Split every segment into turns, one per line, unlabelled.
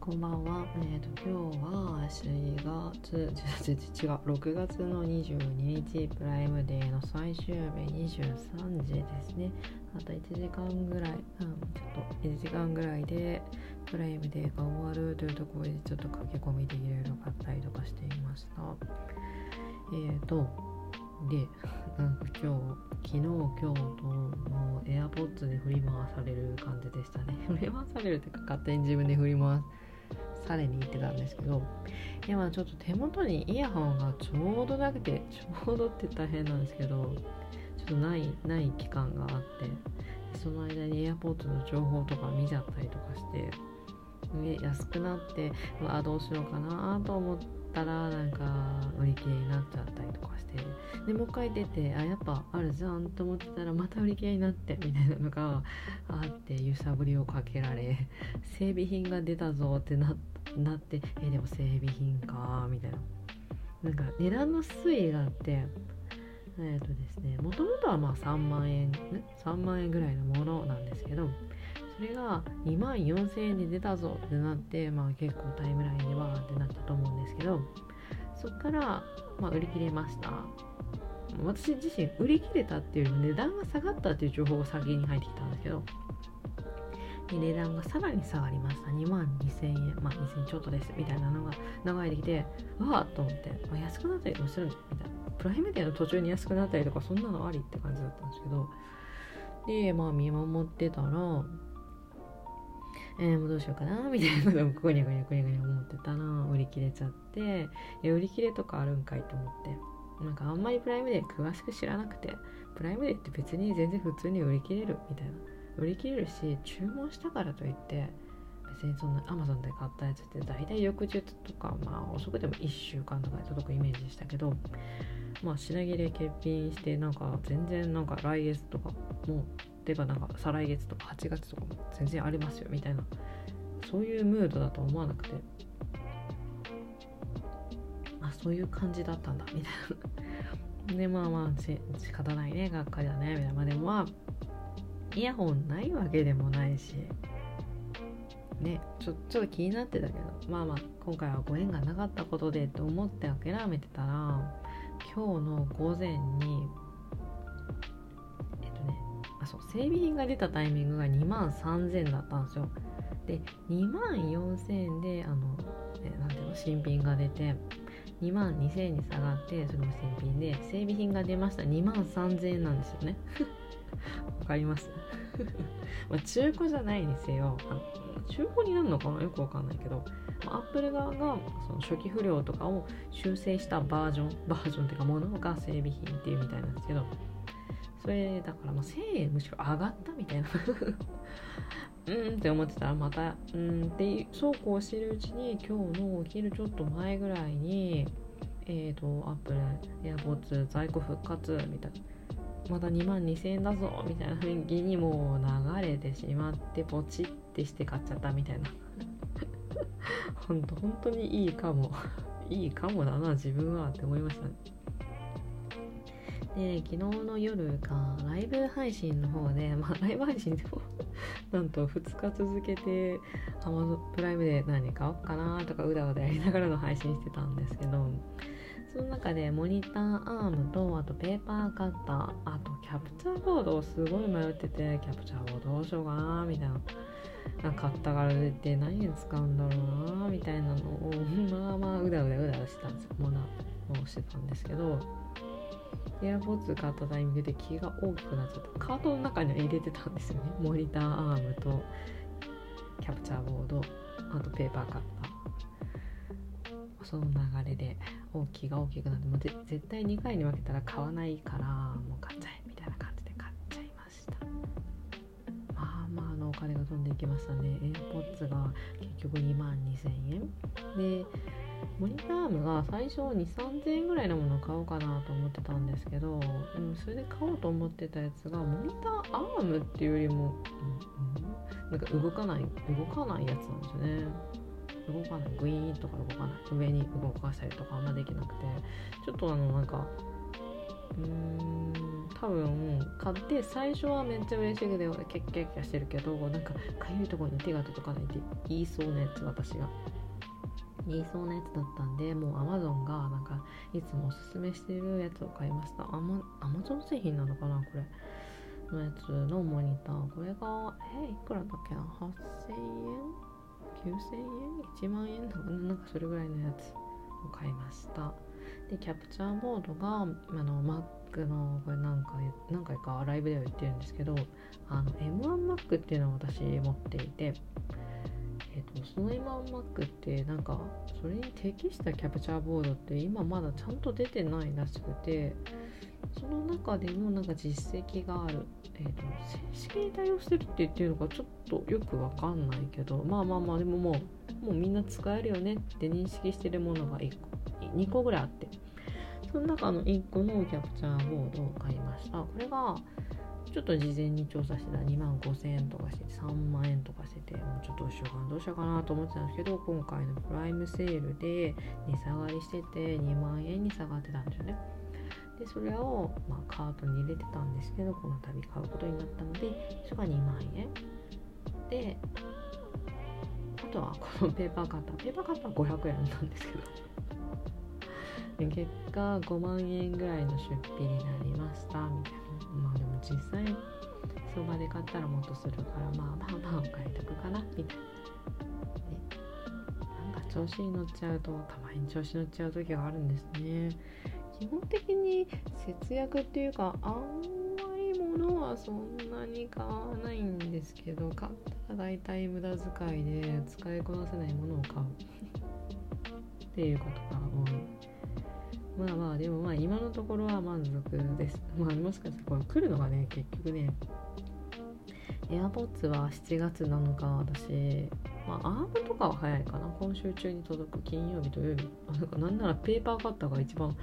こんばんは。えっ、と今日は4月 違う6月の22日プライムデーの最終日23時ですね。あと1時間ぐらい、うん、ちょっと1時間ぐらいでプライムデーが終わるというところでちょっと駆け込みでいろいろ買ったりとかしていました。えっ、とで、なんか今日、昨日、今日と、もう AirPods で振り回される感じでしたね。振り回されるっていうか、勝手に自分で振り回されに行ってたんですけど、今ちょっと手元にイヤホンがちょうどなくて、ちょうどって大変なんですけど、ちょっとない、ない期間があって、その間に AirPods の情報とか見ちゃったりとかして、安くなって、うわ、どうしようかなと思って、ったらなんか売り切れになっちゃったりとかしてでもう一回出てあやっぱあるじゃんと思ってたらまた売り切れになってみたいなのがあって揺さぶりをかけられ整備品が出たぞってなって えでも整備品かみたいな。なんか値段の推移があってえっ、とですねもともとはまあ3万円3万円ぐらいのものなんですけどそれが2万4000円で出たぞってなって、まあ、結構タイムラインでわーってなったと思うんですけどそっから、まあ、売り切れました。私自身売り切れたっていうよりも値段が下がったっていう情報が先に入ってきたんですけど値段がさらに下がりました。2万2000円まあ2000円ちょっとですみたいなのが流れてきてわあと思って、ま、安くなったりもするみたいな。プライムデーの途中に安くなったりとかそんなのありって感じだったんですけど。でまあ見守ってたらえー、もうどうしようかなみたいなことをこにゃこにゃこにゃこにゃ思ってたら売り切れちゃってえ売り切れとかあるんかいと思って。なんかあんまりプライムデー詳しく知らなくてプライムデーって別に全然普通に売り切れるみたいな。売り切れるし注文したからといって別にそんな Amazon で買ったやつって大体翌日とかまあ遅くても1週間とかで届くイメージでしたけどまあ品切れ欠品してなんか全然なんか来月とかもう例えばなんか再来月とか8月とかも全然ありますよみたいなそういうムードだと思わなくて。あそういう感じだったんだみたいな。でまあまあし仕方ないねがっかりだねみたいな。まあでもまあイヤホンないわけでもないし。ねちょちょっと気になってたけど。まあまあ今回はご縁がなかったことでと思って諦めてたら今日の午前にそう整備品が出たタイミングが2万3000だったんですよ。で2万4000円であのえ何ていうの新品が出て2万2000円に下がってそれも新品で整備品が出ました。2万3000円なんですよね。わかります？ま中古じゃないにせよあの中古になるのかな？よくわかんないけどアップル側がその初期不良とかを修正したバージョンバージョンっていうかものが整備品っていうみたいなんですけどそれだからもう1000円むしろ上がったみたいな。うんって思ってたらまたうんってそうこうしてるうちに今日のお昼ちょっと前ぐらいにえっ、ー、とアップルエアポッツ在庫復活みたいな。また2万2000円だぞみたいな雰囲気にもう流れてしまってポチってして買っちゃったみたいな。ほんと本当にいいかも。いいかもだな自分はって思いましたね。で昨日の夜がライブ配信の方で、まあ、ライブ配信でも なんと2日続けて Amazon プライムで何買おうかなとかうだうだやりながらの配信してたんですけどその中でモニターアームとあとペーパーカッターあとキャプチャーボードをすごい迷っててキャプチャーボードどうしようかなみたいな。買ったから出て何に使うんだろうなみたいなのをまあまあうだうだうだしてたんですよ。ものをしてたんですけどエアポッツ買ったタイミングで気が大きくなっちゃってカートの中には入れてたんですよね。モニターアームとキャプチャーボードあとペーパーカッターその流れで大きが大きくなってもう絶対2回に分けたら買わないからもう買っちゃえみたいな感じで買っちゃいました。まあまあのお金が飛んでいきましたね。エアポッツが結局2万2000円。でモニターアームが最初2 3 0 0 0円ぐらいのものを買おうかなと思ってたんですけど、うん、それで買おうと思ってたやつがモニターアームっていうよりも、うん、なんか動かない動かないやつなんですよね。動かない。グイーンとか動かない。上に動かしたりとかあんまできなくて。ちょっとあのなんかうーん多分買って最初はめっちゃ嬉しくてキャッキャッキャしてるけどなんかかゆいところに手が届かないって言いそうなやつ私が。言いそうなやつだったんでもう Amazon がなんかいつもおすすめしてるやつを買いましたアマ Amazon 製品なのかなこれのやつのモニターこれがえいくらだっけな8000円9000円1万円とかなんかそれぐらいのやつを買いましたでキャプチャーボードがあの Mac のこれ何回何回かライブでは言ってるんですけどあの M1Mac っていうのを私持っていて、その M1Mac ってなんかそれに適したキャプチャーボードって今まだちゃんと出てないらしくてその中でもなんか実績がある、えーと、正式に対応してるって言ってるのかちょっとよくわかんないけどまあまあまあでももうもうみんな使えるよねって認識してるものが1個2個ぐらいあってその中の1個のキャプチャーボードを買いました。これがちょっと事前に調査してた。2万5000円とかしてて3万円とかしててもうちょっとどうしようかなどうしようかなと思ってたんですけど今回のプライムセールで値下がりしてて2万円に下がってたんですよね。でそれを、まあ、カートに入れてたんですけどこの度買うことになったのでそれが2万円。であとはこのペーパーカッター。ペーパーカッター500円なんですけど。で結果5万円ぐらいの出費になりましたみたいな。まあ実際相場で買ったらもっとするからまあまあまあお買い得かなみたいな、ね、なんか調子に乗っちゃうとたまに調子に乗っちゃう時があるんですね。基本的に節約っていうかあんまり物はそんなに買わないんですけど買ったら大体無駄遣いで使いこなせないものを買う。っていうことが多い。まあまあでもまあ今のところは満足です。まあもしかしたらこれ来るのがね結局ね。AirPods は7月7日私まあアームとかは早いかな。今週中に届く金曜日土曜日。あなんかなんならペーパーカッターが一番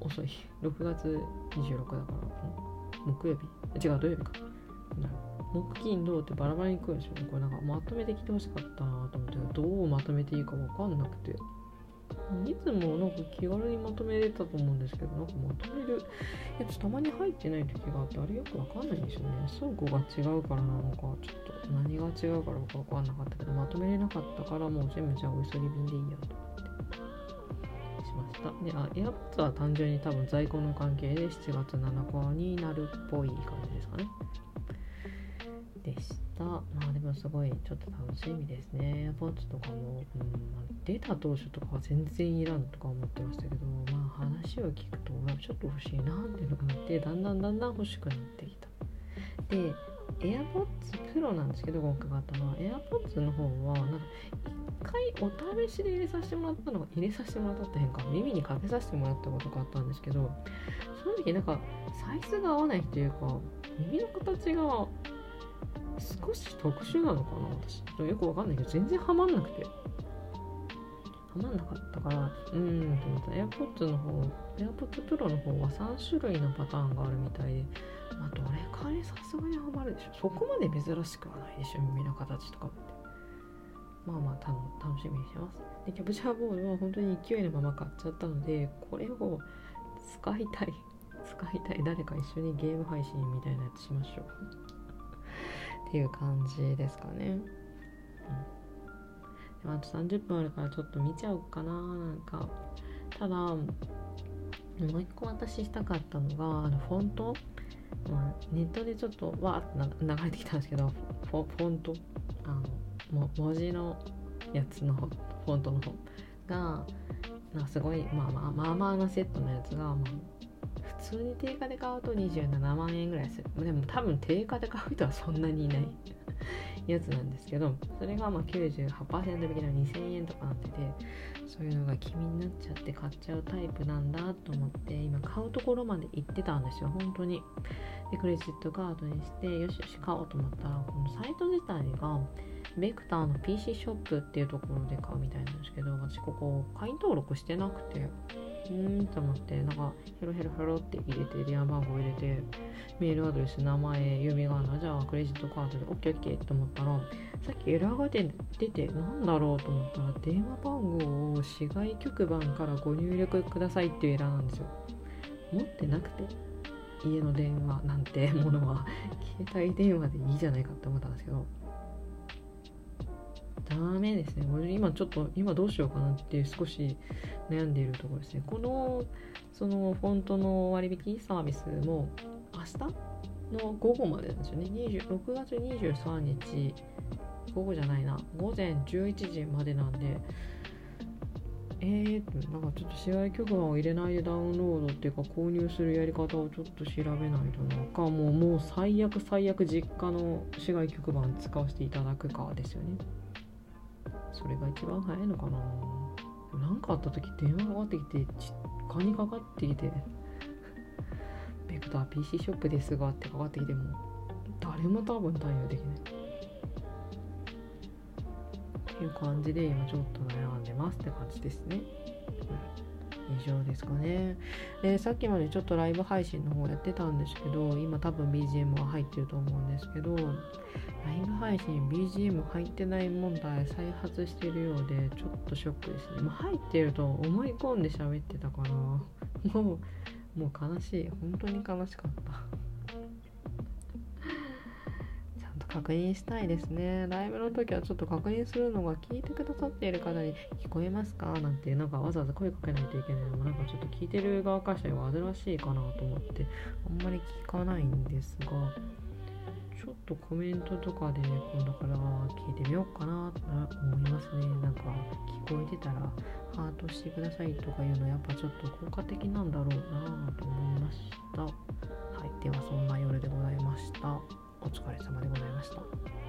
遅い。6月26だから。木曜日。違う土曜日か。木金土ってバラバラに来るんですよね。これなんかまとめてきてほしかったなと思ってどうまとめていいか分かんなくて。いつもなんか気軽にまとめれたと思うんですけどなんかまとめるやつたまに入ってない時があってあれよくわかんないんですよね。倉庫が違うからなのかちょっと何が違うからかわかんなかったけどまとめれなかったからもう全部じゃあお急ぎ便でいいやと思ってしました。であエアポッツは単純に多分在庫の関係で7月7日になるっぽい感じですかね。でした。まあでもすごいちょっと楽しみですね。AirPods とかも、うん、出た当初とかは全然いらんとか思ってましたけどまあ話を聞くとちょっと欲しいなっていうのがなってだんだんだんだん欲しくなってきた。で AirPods Pro なんですけど今回買ったのは AirPods の方はなんか一回お試しで入れさせてもらったのが入れさせてもらったって変か耳にかけさせてもらったことがあったんですけどその時なんかサイズが合わないっていうか耳の形が少し特殊なのかな私。ちょっとよくわかんないけど全然ハマんなくて。ハマんなかったからうんと思った。AirPods の方 AirPods Pro の方は3種類のパターンがあるみたいでまあどれかにさすがにハマるでしょ。そこまで珍しくはないでしょ耳の形とかって。まあまあ楽しみにしてます。でキャプチャーボードは本当に勢いのまま買っちゃったのでこれを使いたい使いたい誰か一緒にゲーム配信みたいなやつしましょう。っていう感じですかね。うん、であと30分あるからちょっと見ちゃおうかな。なんかただもう一個私したかったのがあのフォント、まあ、ネットでちょっとわーっと流れてきたんですけどフォフォント？あのも文字のやつのフォントの方がなんかすごいまあまあまあまあなセットのやつが、まあ、通に定価で買うと27万円ぐらいする。でも多分定価で買う人はそんなにいない やつなんですけどそれがまあ98%引きの2000円とかなっててそういうのが気になっちゃって買っちゃうタイプなんだと思って今買うところまで行ってたんですよ。本当に。でクレジットカードにしてよしよし買おうと思ったらこのサイト自体がベクターの PC ショップっていうところで買うみたいなんですけど私ここ会員登録してなくて。うーんと思ってなんかヘロヘロヘロって入れて電話番号入れてメールアドレス名前読み仮名じゃあクレジットカードで OKOK と思ったらさっきエラーが出てなんだろうと思ったら電話番号を市外局番からご入力くださいっていうエラーなんですよ。持ってなくて家の電話なんてものは携帯電話でいいじゃないかって思ったんですけどダメですね。俺今ちょっと今どうしようかなって少し悩んでいるところですね。このそのフォントの割引サービスも明日の午後までなんですよね。6月23日午後じゃないな。午前11時までなんで。えー、なんかちょっと試合局番を入れないでダウンロードっていうか購入するやり方をちょっと調べないとな。かもうもう最悪最悪実家の市外局番使わせていただくかですよね。それが一番早いのかな何かあった時電話かかってきて実家にかかってきてベクター PC ショップですがってかかってきても誰も多分対応できないっていう感じで今ちょっと悩んでますって感じですね。以上ですかね。で、さっきまでちょっとライブ配信の方やってたんですけど、今多分 BGM は入ってると思うんですけど、ライブ配信 BGM 入ってない問題再発してるようで、ちょっとショックですね。もう入ってると思い込んで喋ってたから、もう、もう悲しい。本当に悲しかった。確認したいですね。ライブの時はちょっと確認するのが聞いてくださっている方に聞こえますかなんてなんかわざわざ声かけないといけないのもなんかちょっと聞いてる側からしたら煩わしいかなと思ってあんまり聞かないんですがちょっとコメントとかでね今度から聞いてみようかなと思いますね。なんか聞こえてたらハートしてくださいとかいうのやっぱちょっと効果的なんだろうなと思いました。はい、ではそんな夜でございました。お疲れ様でございました。